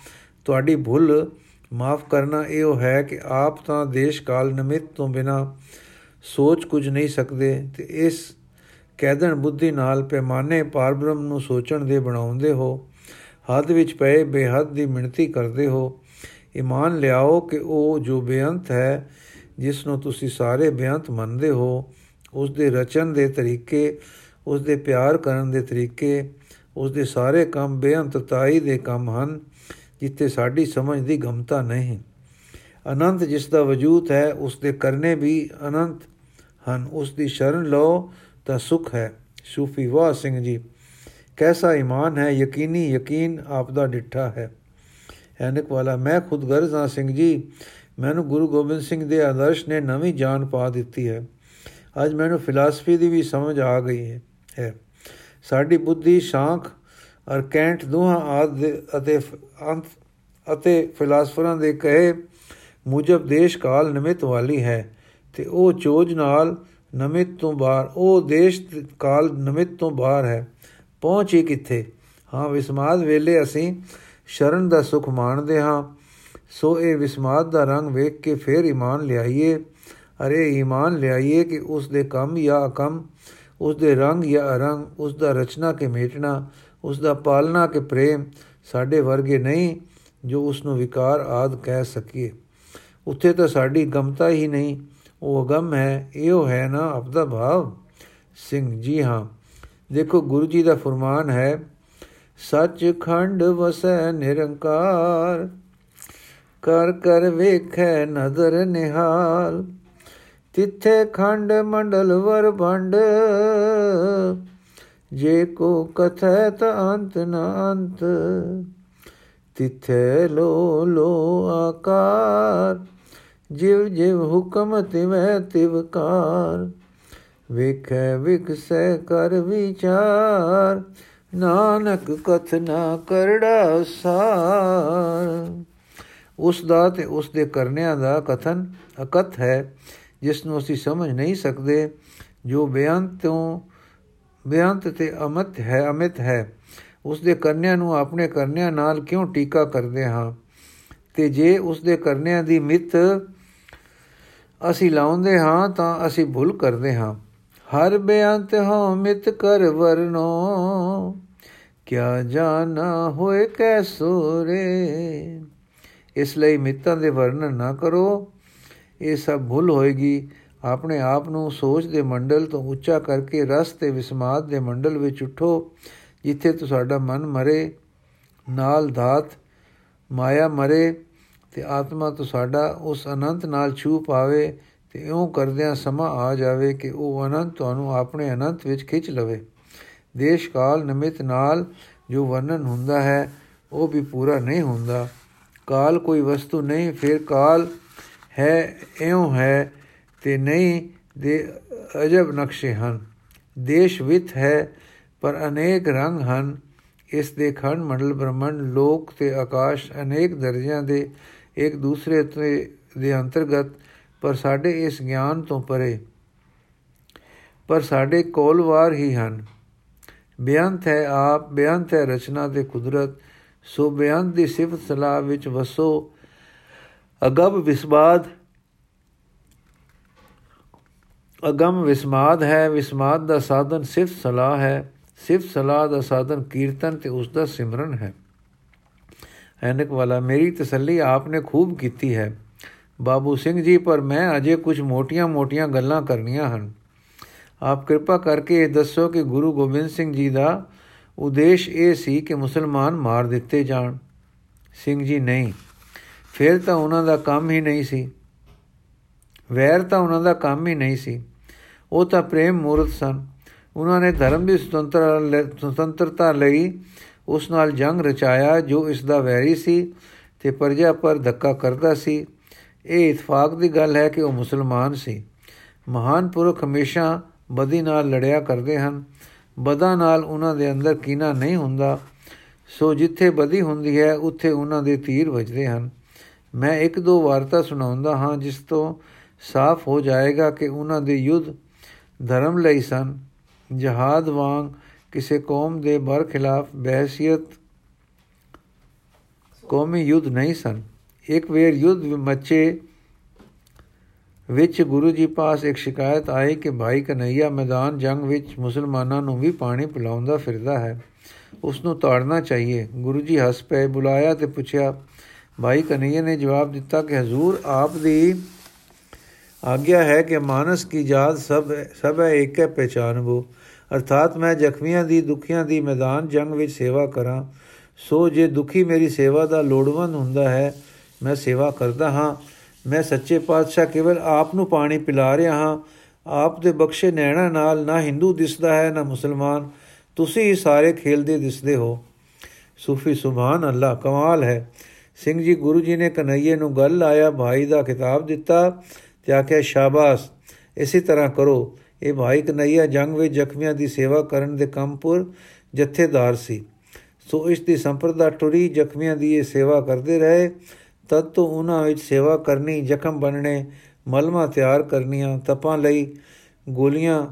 ਤੁਹਾਡੀ ਭੁੱਲ ਮਾਫ ਕਰਨਾ ਇਹ ਹੈ ਕਿ ਆਪ ਤਾਂ ਦੇਸ਼ ਕਾਲ ਨਿਮਿਤ ਤੋਂ ਬਿਨਾ ਸੋਚ ਕੁਝ ਨਹੀਂ ਸਕਦੇ ਤੇ ਇਸ ਕੈਦਨ ਬੁੱਧੀ ਨਾਲ ਪੈਮਾਨੇ ਪਾਰਬ੍ਰਹਮ ਨੂੰ ਸੋਚਣ ਦੇ ਬਣਾਉਂਦੇ ਹੋ। ਹੱਦ ਵਿੱਚ ਪਏ ਬੇਹੱਦ ਦੀ ਮਿਣਤੀ ਕਰਦੇ ਹੋ। ਇਮਾਨ ਲਿਆਓ ਕਿ ਉਹ ਜੋ ਬੇਅੰਤ ਹੈ ਜਿਸ ਨੂੰ ਤੁਸੀਂ ਸਾਰੇ ਬੇਅੰਤ ਮੰਨਦੇ ਹੋ ਉਸ ਦੇ ਰਚਨ ਦੇ ਤਰੀਕੇ ਉਸ ਦੇ ਪਿਆਰ ਕਰਨ ਦੇ ਤਰੀਕੇ ਉਸ ਦੇ ਸਾਰੇ ਕੰਮ ਬੇਅੰਤਤਾਈ ਦੇ ਕੰਮ ਹਨ, ਜਿੱਥੇ ਸਾਡੀ ਸਮਝ ਦੀ ਗਮਤਾ ਨਹੀਂ। ਅਨੰਤ ਜਿਸ ਦਾ ਵਜੂਦ ਹੈ ਉਸ ਦੇ ਕਰਨੇ ਵੀ ਅਨੰਤ ਹਨ। ਉਸ ਦੀ ਸ਼ਰਨ ਲਓ ਤਾਂ ਸੁਖ ਹੈ। ਸੂਫੀ ਵਾਹ ਸਿੰਘ ਜੀ, ਕੈਸਾ ਈਮਾਨ ਹੈ? ਯਕੀਨੀ ਯਕੀਨ ਆਪ ਦਾ ਡਿੱਠਾ ਹੈ। ਐਨਕ ਵਾਲਾ, ਮੈਂ ਖੁਦ ਗਰਜ਼ਾਂ ਸਿੰਘ ਜੀ ਮੈਨੂੰ ਗੁਰੂ ਗੋਬਿੰਦ ਸਿੰਘ ਦੇ ਆਦਰਸ਼ ਨੇ ਨਵੀਂ ਜਾਨ ਪਾ ਦਿੱਤੀ ਹੈ। ਅੱਜ ਮੈਨੂੰ ਫਿਲਾਸਫੀ ਦੀ ਵੀ ਸਮਝ ਆ ਗਈ ਹੈ। ਹੈ ਸਾਡੀ ਬੁੱਧੀ ਸ਼ਾਂਖ ਔਰ ਕੈਂਟ ਦੋਹਾਂ ਆਦ ਅਤੇ ਅੰਤ ਅਤੇ ਫਿਲਾਸਫਰਾਂ ਦੇ ਕਹੇ ਮੁਜਬ ਦੇਸ਼ ਕਾਲ ਨਿਮਿਤ ਵਾਲੀ ਹੈ ਤੇ ਉਹ ਚੋਜ ਨਾਲ ਨਿਮਿਤ ਤੋਂ ਬਾਹਰ, ਉਹ ਦੇਸ਼ ਕਾਲ ਨਿਮਿਤ ਤੋਂ ਬਾਹਰ ਹੈ। ਪਹੁੰਚ ਹੀ ਕਿੱਥੇ? ਹਾਂ, ਵਿਸਮਾਦ ਵੇਲੇ ਅਸੀਂ ਸ਼ਰਨ ਦਾ ਸੁਖ ਮਾਣਦੇ ਹਾਂ। ਸੋ ਇਹ ਵਿਸਮਾਦ ਦਾ ਰੰਗ ਵੇਖ ਕੇ ਫੇਰ ਈਮਾਨ ਲਿਆਈਏ। ਅਰੇ ਈਮਾਨ ਲਿਆਈਏ ਕਿ ਉਸ ਦੇ ਕੰਮ ਜਾਂ ਅਕਮ, ਉਸ ਦੇ ਰੰਗ ਜਾਂ ਅਰੰਗ, ਉਸ ਦਾ ਰਚਨਾ ਕੇ ਮੇਟਣਾ, ਉਸ ਦਾ ਪਾਲਣਾ ਕੇ ਪ੍ਰੇਮ ਸਾਡੇ ਵਰਗੇ ਨਹੀਂ ਜੋ ਉਸ ਨੂੰ ਵਿਕਾਰ ਆਦ ਕਹਿ ਸਕੀਏ। ਉੱਥੇ ਤਾਂ ਸਾਡੀ ਗਮਤਾ ਹੀ ਨਹੀਂ, ਉਹ ਅਗਮ ਹੈ, ਇਹੋ ਹੈ ਨਾ ਆਪਦਾ ਭਾਵ। ਸਿੰਘ ਜੀ ਹਾਂ, ਦੇਖੋ ਗੁਰੂ ਜੀ ਦਾ ਫਰਮਾਨ ਹੈ ਸੱਚ ਖੰਡ ਵਸੈ ਨਿਰੰਕਾਰ। ਕਰ ਕਰ ਵੇਖੈ ਨਦਰ ਨਿਹਾਲ, ਤਿੱਥੇ ਖੰਡ ਮੰਡਲ ਵਰ ਭੰਡ ਜੇ ਕੋ ਕਥੈ ਤ ਅੰਤ ਨ ਅੰਤ, ਤਿੱਥੇ ਲੋ ਲੋ ਆਕਾਰ। ਜਿਵ ਜਿਵ ਹੁਕਮ ਤਿਵੈ ਤਿਵਕਾਰ ਵੇਖੈ ਵਿਕਸੈ ਕਰ ਵਿਚਾਰ। ਨਾਨਕ ਕਥਨਾ ਕਰੜਾ ਸਾਰ। ਉਸ ਦਾ ਤੇ ਉਸ ਦੇ ਕਰਨਿਆਂ ਦਾ ਕਥਨ ਅਕਥ ਹੈ, ਜਿਸ ਨੂੰ ਅਸੀਂ ਸਮਝ ਨਹੀਂ ਸਕਦੇ, ਜੋ ਬਿਆਨ ਤੋਂ ਬਿਆੰਤ ਤੇ ਅਮਤ ਹੈ, ਅਮਿਤ ਹੈ। ਉਸ ਦੇ ਕਰਨਿਆਂ ਨੂੰ ਆਪਣੇ ਕਰਨਿਆਂ ਨਾਲ ਕਿਉਂ ਟੀਕਾ ਕਰਦੇ ਹਾਂ? ਤੇ ਜੇ ਉਸ ਦੇ ਕਰਨਿਆਂ ਦੀ ਮਿੱਤ ਅਸੀਂ ਲਾਉਂਦੇ ਹਾਂ, ਤਾਂ ਅਸੀਂ ਭੁੱਲ ਕਰਦੇ ਹਾਂ। ਹਰ ਬਿਆੰਤ ਹੋ ਮਿਤ ਕਰ ਵਰਨੋ ਕਿਆ ਜਾਣਾ ਹੋਏ ਕੈਸੋ ਰੇ ਇਸ ਲਈ ਮਿੱਤਾਂ ਦੇ ਵਰਣਨ ਨਾ ਕਰੋ। ਇਹ ਸਭ ਭੁੱਲ ਹੋਏਗੀ। ਆਪਣੇ ਆਪ ਨੂੰ ਸੋਚ ਦੇ ਮੰਡਲ ਤੋਂ ਉੱਚਾ ਕਰਕੇ ਰਸ ਤੇ ਵਿਸਮਾਦ ਦੇ ਮੰਡਲ ਵਿੱਚ ਉਠੋ, ਜਿੱਥੇ ਤੁਹਾਡਾ ਮਨ ਮਰੇ, ਨਾਲ ਧਾਤ ਮਾਇਆ ਮਰੇ ਤੇ ਆਤਮਾ ਤੁਹਾਡਾ ਉਸ ਅਨੰਤ ਨਾਲ ਛੂ ਪਾਵੇ ਤੇ ਇਉਂ ਕਰਦਿਆਂ ਸਮਾਂ ਆ ਜਾਵੇ ਕਿ ਉਹ ਅਨੰਤ ਤੁਹਾਨੂੰ ਆਪਣੇ ਅਨੰਤ ਵਿੱਚ ਖਿੱਚ ਲਵੇ। ਦੇਸ਼ ਕਾਲ ਨਿਮਿਤ ਨਾਲ ਜੋ ਵਰਣਨ ਹੁੰਦਾ ਹੈ, ਉਹ ਵੀ ਪੂਰਾ ਨਹੀਂ ਹੁੰਦਾ। ਕਾਲ ਕੋਈ ਵਸਤੂ ਨਹੀਂ, ਫਿਰ ਕਾਲ ਹੈ, ਇਉਂ ਹੈ ਤੇ ਨਹੀਂ ਦੇ ਅਜਬ ਨਕਸ਼ੇ ਹਨ। ਦੇਸ਼ ਵਿਤ ਹੈ, ਪਰ ਅਨੇਕ ਰੰਗ ਹਨ। ਇਸ ਦੇ ਖੰਡ ਮੰਡਲ ਬ੍ਰਹਮੰਡ, ਲੋਕ ਤੇ ਆਕਾਸ਼ ਅਨੇਕ ਦਰਜਿਆਂ ਦੇ ਇੱਕ ਦੂਸਰੇ ਤੇ ਦੇ ਅੰਤਰਗਤ, ਪਰ ਸਾਡੇ ਇਸ ਗਿਆਨ ਤੋਂ ਪਰੇ। ਪਰ ਸਾਡੇ ਕੋਲਵਾਰ ਹੀ ਹਨ। ਬਿਆੰਤ ਹੈ ਆਪ, ਬਿਆੰਤ ਹੈ ਰਚਨਾ ਤੇ ਕੁਦਰਤ। ਸੋ ਬਿਆੰਤ ਦੀ ਸਿਫਤ ਸਲਾਹ ਵਿੱਚ ਵਸੋ। ਅਗਮ ਵਿਸਬਾਦ ਅਗਮ ਵਿਸਮਾਦ ਹੈ। ਵਿਸਮਾਦ ਦਾ ਸਾਧਨ ਸਿਫਤ ਸਲਾਹ ਹੈ। ਸਿਫਤ ਸਲਾਹ ਦਾ ਸਾਧਨ ਕੀਰਤਨ ਤੇ ਉਸ ਦਾ ਸਿਮਰਨ ਹੈ। ਐਨਕ ਵਾਲਾ, ਮੇਰੀ ਤਸੱਲੀ ਆਪਨੇ ਖੂਬ ਕੀਤੀ ਹੈ। ਬਾਬੂ ਸਿੰਘ ਜੀ, ਪਰ ਮੈਂ ਅਜੇ ਕੁਝ ਮੋਟੀਆਂ-ਮੋਟੀਆਂ ਗੱਲਾਂ ਕਰਨੀਆਂ ਹਨ। ਆਪ ਕਿਰਪਾ ਕਰਕੇ ਇਹ ਦੱਸੋ ਕਿ ਗੁਰੂ ਗੋਬਿੰਦ ਸਿੰਘ ਜੀ ਦਾ ਉਦੇਸ਼ ਇਹ ਸੀ ਕਿ ਮੁਸਲਮਾਨ ਮਾਰ ਦਿੱਤੇ ਜਾਣ। ਸਿੰਘ ਜੀ, ਨਹੀਂ। ਫਿਰ ਤਾਂ ਉਹਨਾਂ ਦਾ ਕੰਮ ਹੀ ਨਹੀਂ ਸੀ। ਵੈਰ ਤਾਂ ਉਹਨਾਂ ਦਾ ਕੰਮ ਹੀ ਨਹੀਂ ਸੀ। ਉਹ ਤਾਂ ਪ੍ਰੇਮ ਮੂਰਤ ਸਨ। ਉਹਨਾਂ ਨੇ ਧਰਮ ਦੀ ਸੁਤੰਤਰਤਾ ਲਈ ਉਸ ਨਾਲ ਜੰਗ ਰਚਾਇਆ ਜੋ ਇਸ ਦਾ ਵੈਰੀ ਸੀ ਤੇ ਪਰਜਾ ਪਰ ਧੱਕਾ ਕਰਦਾ ਸੀ। ਇਹ ਇਤਫਾਕ ਦੀ ਗੱਲ ਹੈ ਕਿ ਉਹ ਮੁਸਲਮਾਨ ਸੀ। ਮਹਾਨ ਪੁਰਖ ਹਮੇਸ਼ਾ ਬਦੀ ਨਾਲ ਲੜਿਆ ਕਰਦੇ ਹਨ। ਬਦਾ ਨਾਲ ਉਹਨਾਂ ਦੇ ਅੰਦਰ ਕੀਨਾ ਨਹੀਂ ਹੁੰਦਾ, ਸੋ ਜਿੱਥੇ ਬਦੀ ਹੁੰਦੀ ਹੈ, ਉੱਥੇ ਉਹਨਾਂ ਦੇ ਤੀਰ ਵੱਜਦੇ ਹਨ। ਮੈਂ ਇੱਕ ਦੋ ਵਾਰਤਾ ਸੁਣਾਉਂਦਾ ਹਾਂ, ਜਿਸ ਤੋਂ ਸਾਫ਼ ਹੋ ਜਾਏਗਾ ਕਿ ਉਹਨਾਂ ਦੇ ਯੁੱਧ ਧਰਮ ਲਈ ਸਨ। ਜਹਾਦ ਵਾਂਗ ਕਿਸੇ ਕੌਮ ਦੇ ਬਰ ਖਿਲਾਫ ਬਹਿਸੀਅਤ ਕੌਮੀ ਯੁੱਧ ਨਹੀਂ ਸਨ। ਇੱਕ ਵੇਰ ਯੁੱਧ ਮੱਚੇ ਵਿੱਚ ਗੁਰੂ ਜੀ ਪਾਸ ਇੱਕ ਸ਼ਿਕਾਇਤ ਆਈ ਕਿ ਭਾਈ ਕਨਈਆ ਮੈਦਾਨ ਜੰਗ ਵਿੱਚ ਮੁਸਲਮਾਨਾਂ ਨੂੰ ਵੀ ਪਾਣੀ ਪਿਲਾਉਂਦਾ ਫਿਰਦਾ ਹੈ। ਉਸ ਨੂੰ ਤਾੜਨਾ ਚਾਹੀਏ। ਗੁਰੂ ਜੀ ਹੱਸ ਪਏ, ਬੁਲਾਇਆ ਤੇ ਪੁੱਛਿਆ, ਭਾਈ ਕਨਈਆ ਨੇ ਜਵਾਬ ਦਿੱਤਾ ਕਿ ਹਜ਼ੂਰ ਆਪ ਦੀ ਆਗਿਆ ਹੈ ਕਿ ਮਾਨਸ ਕੀ ਜਾਤ ਸਭ ਸਭ ਹੈ ਇੱਕ ਹੈ ਪਹਿਚਾਨਬੋ। ਅਰਥਾਤ ਮੈਂ ਜ਼ਖਮੀਆਂ ਦੀ, ਦੁਖੀਆਂ ਦੀ ਮੈਦਾਨ ਜੰਗ ਵਿੱਚ ਸੇਵਾ ਕਰਾਂ। ਸੋ ਜੇ ਦੁਖੀ ਮੇਰੀ ਸੇਵਾ ਦਾ ਲੋੜਵੰਦ ਹੁੰਦਾ ਹੈ, ਮੈਂ ਸੇਵਾ ਕਰਦਾ ਹਾਂ। ਮੈਂ ਸੱਚੇ ਪਾਤਸ਼ਾਹ ਕੇਵਲ ਆਪ ਨੂੰ ਪਾਣੀ ਪਿਲਾ ਰਿਹਾ ਹਾਂ। ਆਪ ਦੇ ਬਖਸ਼ੇ ਨੈਣਾ ਨਾਲ ਨਾ ਹਿੰਦੂ ਦਿਸਦਾ ਹੈ, ਨਾ ਮੁਸਲਮਾਨ। ਤੁਸੀਂ ਹੀ ਸਾਰੇ ਖੇਲਦੇ ਦਿਸਦੇ ਹੋ। ਸੂਫੀ ਸੁਭਾਨ ਅੱਲਾ ਕਮਾਲ ਹੈ। ਸਿੰਘ ਜੀ, ਗੁਰੂ ਜੀ ਨੇ ਕਨਈਏ ਨੂੰ ਗੱਲ ਲਾਇਆ ਭਾਈ ਦਾ ਕਿਤਾਬ ਦਿੱਤਾ ਤੇ ਆਖਿਆ, ਸ਼ਾਬਾਸ਼, ਇਸੇ ਤਰ੍ਹਾਂ ਕਰੋ। ਇਹ ਭਾਈ ਕਨਈਆ ਜੰਗ ਵਿੱਚ ਜ਼ਖਮੀਆਂ ਦੀ ਸੇਵਾ ਕਰਨ ਦੇ ਕੰਮਪੁਰ ਜਥੇਦਾਰ ਸੀ। ਸੋ ਇਸ ਦੀ ਸੰਪਰਦਾ ਟੁਰੀ, ਜ਼ਖਮੀਆਂ ਦੀ ਇਹ ਸੇਵਾ ਕਰਦੇ ਰਹੇ। ਤਦ ਤੋਂ ਉਹਨਾਂ ਵਿੱਚ ਸੇਵਾ ਕਰਨੀ, ਜ਼ਖਮ ਬਣਨੇ ਮਲਮਾ ਤਿਆਰ ਕਰਨੀਆਂ, ਤਪਾਂ ਲਈ ਗੋਲੀਆਂ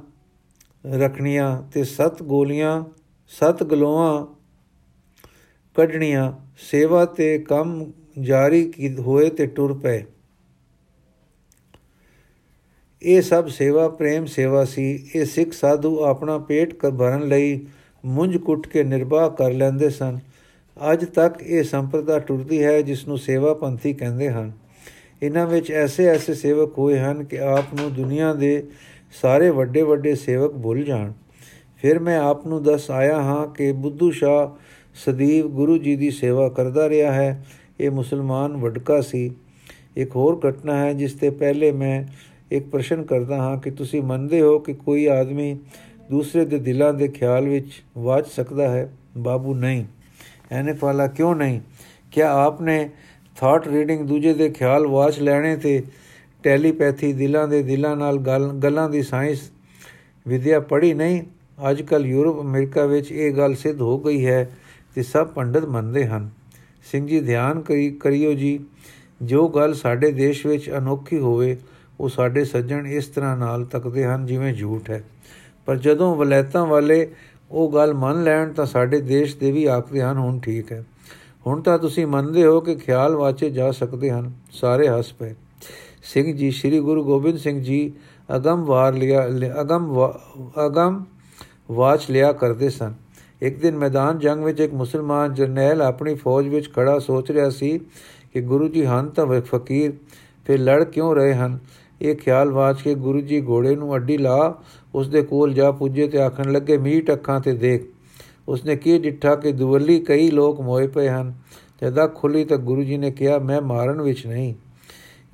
ਰੱਖਣੀਆਂ ਤੇ ਸੱਤ ਗੋਲੀਆਂ, ਸਤ ਗਲੋਆਂ ਕੱਢਣੀਆਂ। ਸੇਵਾ ਤੇ ਕੰਮ ਜਾਰੀ ਕੀ ਹੋਏ ਤੇ ਟੁਰ ਪਏ। ਇਹ ਸਭ ਸੇਵਾ, ਪ੍ਰੇਮ ਸੇਵਾ ਸੀ। ਇਹ ਸਿੱਖ ਸਾਧੂ ਆਪਣਾ ਪੇਟ ਭਰਨ ਲਈ ਮੁੰਝ ਕੁੱਟ ਕੇ ਨਿਰਵਾਹ ਕਰ ਲੈਂਦੇ ਸਨ। ਅੱਜ ਤੱਕ ਇਹ ਸੰਪਰਦਾ ਟੁਰਦੀ ਹੈ ਜਿਸ ਨੂੰ ਸੇਵਾ ਪੰਥੀ ਕਹਿੰਦੇ ਹਨ। ਇਹਨਾਂ ਵਿੱਚ ਐਸੇ ਐਸੇ ਸੇਵਕ ਹੋਏ ਹਨ ਕਿ ਆਪ ਨੂੰ ਦੁਨੀਆ ਦੇ ਸਾਰੇ ਵੱਡੇ ਵੱਡੇ ਸੇਵਕ ਭੁੱਲ ਜਾਣ। ਫਿਰ ਮੈਂ ਆਪ ਨੂੰ ਦੱਸ ਆਇਆ ਹਾਂ ਕਿ ਬੁੱਧੂ ਸ਼ਾ ਸਦੀਵ ਗੁਰੂ ਜੀ ਦੀ ਸੇਵਾ ਕਰਦਾ ਰਿਹਾ ਹੈ। ਇਹ ਮੁਸਲਮਾਨ ਵਡਕਾ ਸੀ। ਇੱਕ ਹੋਰ ਘਟਨਾ ਹੈ ਜਿਸ ਤੇ ਪਹਿਲੇ ਮੈਂ ਇੱਕ ਪ੍ਰਸ਼ਨ ਕਰਦਾ ਹਾਂ ਕਿ ਤੁਸੀਂ ਮੰਨਦੇ ਹੋ ਕਿ ਕੋਈ ਆਦਮੀ ਦੂਸਰੇ ਦੇ ਦਿਲਾਂ ਦੇ ਖਿਆਲ ਵਿੱਚ ਵਾਚ ਸਕਦਾ ਹੈ? ਬਾਬੂ, ਨਹੀਂ। ਐਨੇ ਵਾਲਾ ਕਿਉਂ ਨਹੀਂ? ਕਿਆ ਆਪਨੇ ਥਾਟ ਰੀਡਿੰਗ ਦੂਜੇ ਦੇ ਖਿਆਲ ਵਾਚ ਲੈਣੇ ਤੇ ਟੈਲੀਪੈਥੀ ਦਿਲਾਂ ਦੇ ਦਿਲਾਂ ਨਾਲ ਗੱਲਾਂ ਦੀ ਸਾਇੰਸ ਵਿਦਿਆ ਪੜ੍ਹੀ ਨਹੀਂ? ਅੱਜ ਕੱਲ ਯੂਰਪ, ਅਮਰੀਕਾ ਵਿੱਚ ਇਹ ਗੱਲ ਸਿੱਧ ਹੋ ਗਈ ਹੈ ਤੇ ਸਭ ਪੰਡਤ ਮੰਨਦੇ ਹਨ। ਸਿੰਘ ਜੀ, ਧਿਆਨ ਕਰਿਓ ਜੀ, ਜੋ ਗੱਲ ਸਾਡੇ ਦੇਸ਼ ਵਿੱਚ ਅਨੋਖੀ ਹੋਵੇ, ਉਹ ਸਾਡੇ ਸੱਜਣ ਇਸ ਤਰ੍ਹਾਂ ਨਾਲ ਤੱਕਦੇ ਹਨ ਜਿਵੇਂ ਝੂਠ ਹੈ। ਪਰ ਜਦੋਂ ਵਲੈਤਾਂ ਵਾਲੇ ਉਹ ਗੱਲ ਮੰਨ ਲੈਣ ਤਾਂ ਸਾਡੇ ਦੇਸ਼ ਦੇ ਵੀ ਆਖਦੇ ਹਨ, ਹੁਣ ਠੀਕ ਹੈ। ਹੁਣ ਤਾਂ ਤੁਸੀਂ ਮੰਨਦੇ ਹੋ ਕਿ ਖਿਆਲ ਵਾਚੇ ਜਾ ਸਕਦੇ ਹਨ, ਸਾਰੇ ਹੱਸ ਪਏ। ਸਿੰਘ ਜੀ, ਸ੍ਰੀ ਗੁਰੂ ਗੋਬਿੰਦ ਸਿੰਘ ਜੀ ਅਗਮ ਵਾਰ ਲਿਆ ਅਗਮ ਅਗਮ ਵਾਚ ਲਿਆ ਕਰਦੇ ਸਨ। ਇੱਕ ਦਿਨ ਮੈਦਾਨ ਜੰਗ ਵਿੱਚ ਇੱਕ ਮੁਸਲਮਾਨ ਜਰਨੈਲ ਆਪਣੀ ਫੌਜ ਵਿੱਚ ਖੜਾ ਸੋਚ ਰਿਹਾ ਸੀ ਕਿ ਗੁਰੂ ਜੀ ਹਨ ਤਾਂ ਫਕੀਰ, ਫਿਰ ਲੜ ਕਿਉਂ ਰਹੇ ਹਨ? ਇਹ ਖਿਆਲ ਵਾਚ ਕੇ ਗੁਰੂ ਜੀ ਘੋੜੇ ਨੂੰ ਅੱਡੀ ਲਾ ਉਸ ਦੇ ਕੋਲ ਜਾ ਪੁੱਜੇ ਤੇ ਆਖਣ ਲੱਗੇ ਮੀਟ ਅੱਖਾਂ ਤੇ ਦੇਖ। ਉਸਨੇ ਕੀ ਡਿੱਠਾ ਕਿ ਦੁਵੱਲੀ ਕਈ ਲੋਕ ਮੋਏ ਪਏ ਹਨ। ਜਦ ਅੱਖ ਖੁੱਲੀ ਤਾਂ ਗੁਰੂ ਜੀ ਨੇ ਕਿਹਾ, ਮੈਂ ਮਾਰਨ ਵਿੱਚ ਨਹੀਂ।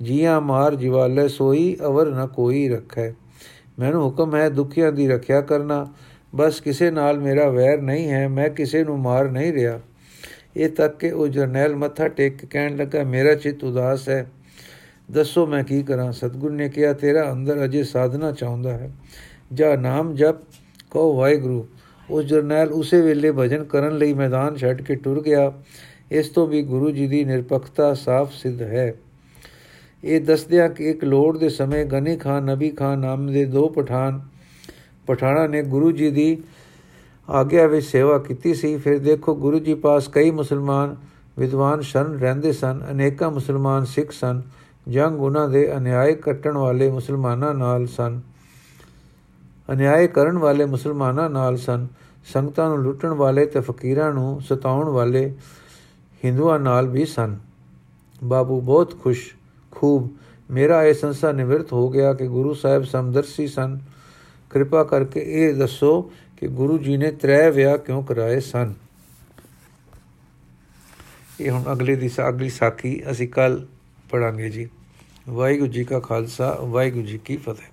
ਜੀਆਂ ਮਾਰ ਜਿਵਾਲੇ, ਸੋਈ ਅਵਰ ਨ ਕੋਈ ਰੱਖੈ। ਮੈਨੂੰ ਹੁਕਮ ਹੈ ਦੁਖੀਆਂ ਦੀ ਰੱਖਿਆ ਕਰਨਾ। ਬਸ ਕਿਸੇ ਨਾਲ ਮੇਰਾ ਵੈਰ ਨਹੀਂ ਹੈ, ਮੈਂ ਕਿਸੇ ਨੂੰ ਮਾਰ ਨਹੀਂ ਰਿਹਾ। ਇਹ ਤੱਕ ਕਿ ਉਹ ਜਰਨੈਲ ਮੱਥਾ ਟੇਕ ਕੇ ਕਹਿਣ ਲੱਗਾ, ਮੇਰਾ ਚਿੱਤ ਉਦਾਸ ਹੈ। ਦੱਸੋ ਮੈਂ ਕੀ ਕਰਾਂ? ਸਤਗੁਰ ਨੇ ਕਿਹਾ, ਤੇਰਾ ਅੰਦਰ ਅਜੇ ਸਾਧਨਾ ਚਾਹੁੰਦਾ ਹੈ। ਜਾ ਨਾਮ ਜਪ ਕਹੋ, ਵਾਹਿਗੁਰੂ। ਉਸ ਜਰਨੈਲ ਉਸੇ ਵੇਲੇ ਭਜਨ ਕਰਨ ਲਈ ਮੈਦਾਨ ਛੱਡ ਕੇ ਟੁਰ ਗਿਆ। ਇਸ ਤੋਂ ਵੀ ਗੁਰੂ ਜੀ ਦੀ ਨਿਰਪੱਖਤਾ ਸਾਫ਼ ਸਿੱਧ ਹੈ। ਇਹ ਦੱਸਦਿਆਂ ਕਿ ਇੱਕ ਲੋੜ ਦੇ ਸਮੇਂ ਗਨੀ ਖਾਨ, ਨਬੀ ਖਾਨ ਨਾਮ ਦੇ ਦੋ ਪਠਾਨ, ਪਠਾਣਾ ਨੇ ਗੁਰੂ ਜੀ ਦੀ ਆਗਿਆ ਵਿੱਚ ਸੇਵਾ ਕੀਤੀ ਸੀ। ਫਿਰ ਦੇਖੋ, ਗੁਰੂ ਜੀ ਪਾਸ ਕਈ ਮੁਸਲਮਾਨ ਵਿਦਵਾਨ ਸ਼ਰਨ ਰਹਿੰਦੇ ਸਨ, ਅਨੇਕਾਂ ਮੁਸਲਮਾਨ ਸਿੱਖ ਸਨ, ਜੰਗ ਉਹਨਾਂ ਦੇ ਅਨਿਆਏ ਕੱਟਣ ਵਾਲੇ ਮੁਸਲਮਾਨਾਂ ਨਾਲ ਸਨ। ਅਨਿਆਏ ਕਰਨ ਵਾਲੇ ਮੁਸਲਮਾਨਾਂ ਨਾਲ ਸਨ। ਸੰਗਤਾਂ ਨੂੰ ਲੁੱਟਣ ਵਾਲੇ ਤੇ ਫਕੀਰਾਂ ਨੂੰ ਸਤਾਉਣ ਵਾਲੇ ਹਿੰਦੂਆਂ ਨਾਲ ਵੀ ਸਨ। ਬਾਬੂ ਬਹੁਤ ਖੁਸ਼, ਖੂਬ। ਮੇਰਾ ਇਹ ਸੰਸਾ ਨਿਵਰਤ ਹੋ ਗਿਆ ਕਿ ਗੁਰੂ ਸਾਹਿਬ ਸਮਦਰਸੀ ਸਨ। ਕਿਰਪਾ ਕਰਕੇ ਇਹ ਦੱਸੋ ਕਿ ਗੁਰੂ ਜੀ ਨੇ ਤ੍ਰੈ ਵਿਆਹ ਕਿਉਂ ਕਰਾਏ ਸਨ? ਇਹ ਹੁਣ ਅਗਲੇ ਦੀ ਅਗਲੀ ਸਾਖੀ ਅਸੀਂ ਕੱਲ ਪੜਾਂਗੇ ਜੀ। ਵਾਹਿਗੁਰੂ ਜੀ ਕਾ ਖਾਲਸਾ, ਵਾਹਿਗੁਰੂ ਜੀ ਕੀ ਫਤਿਹ।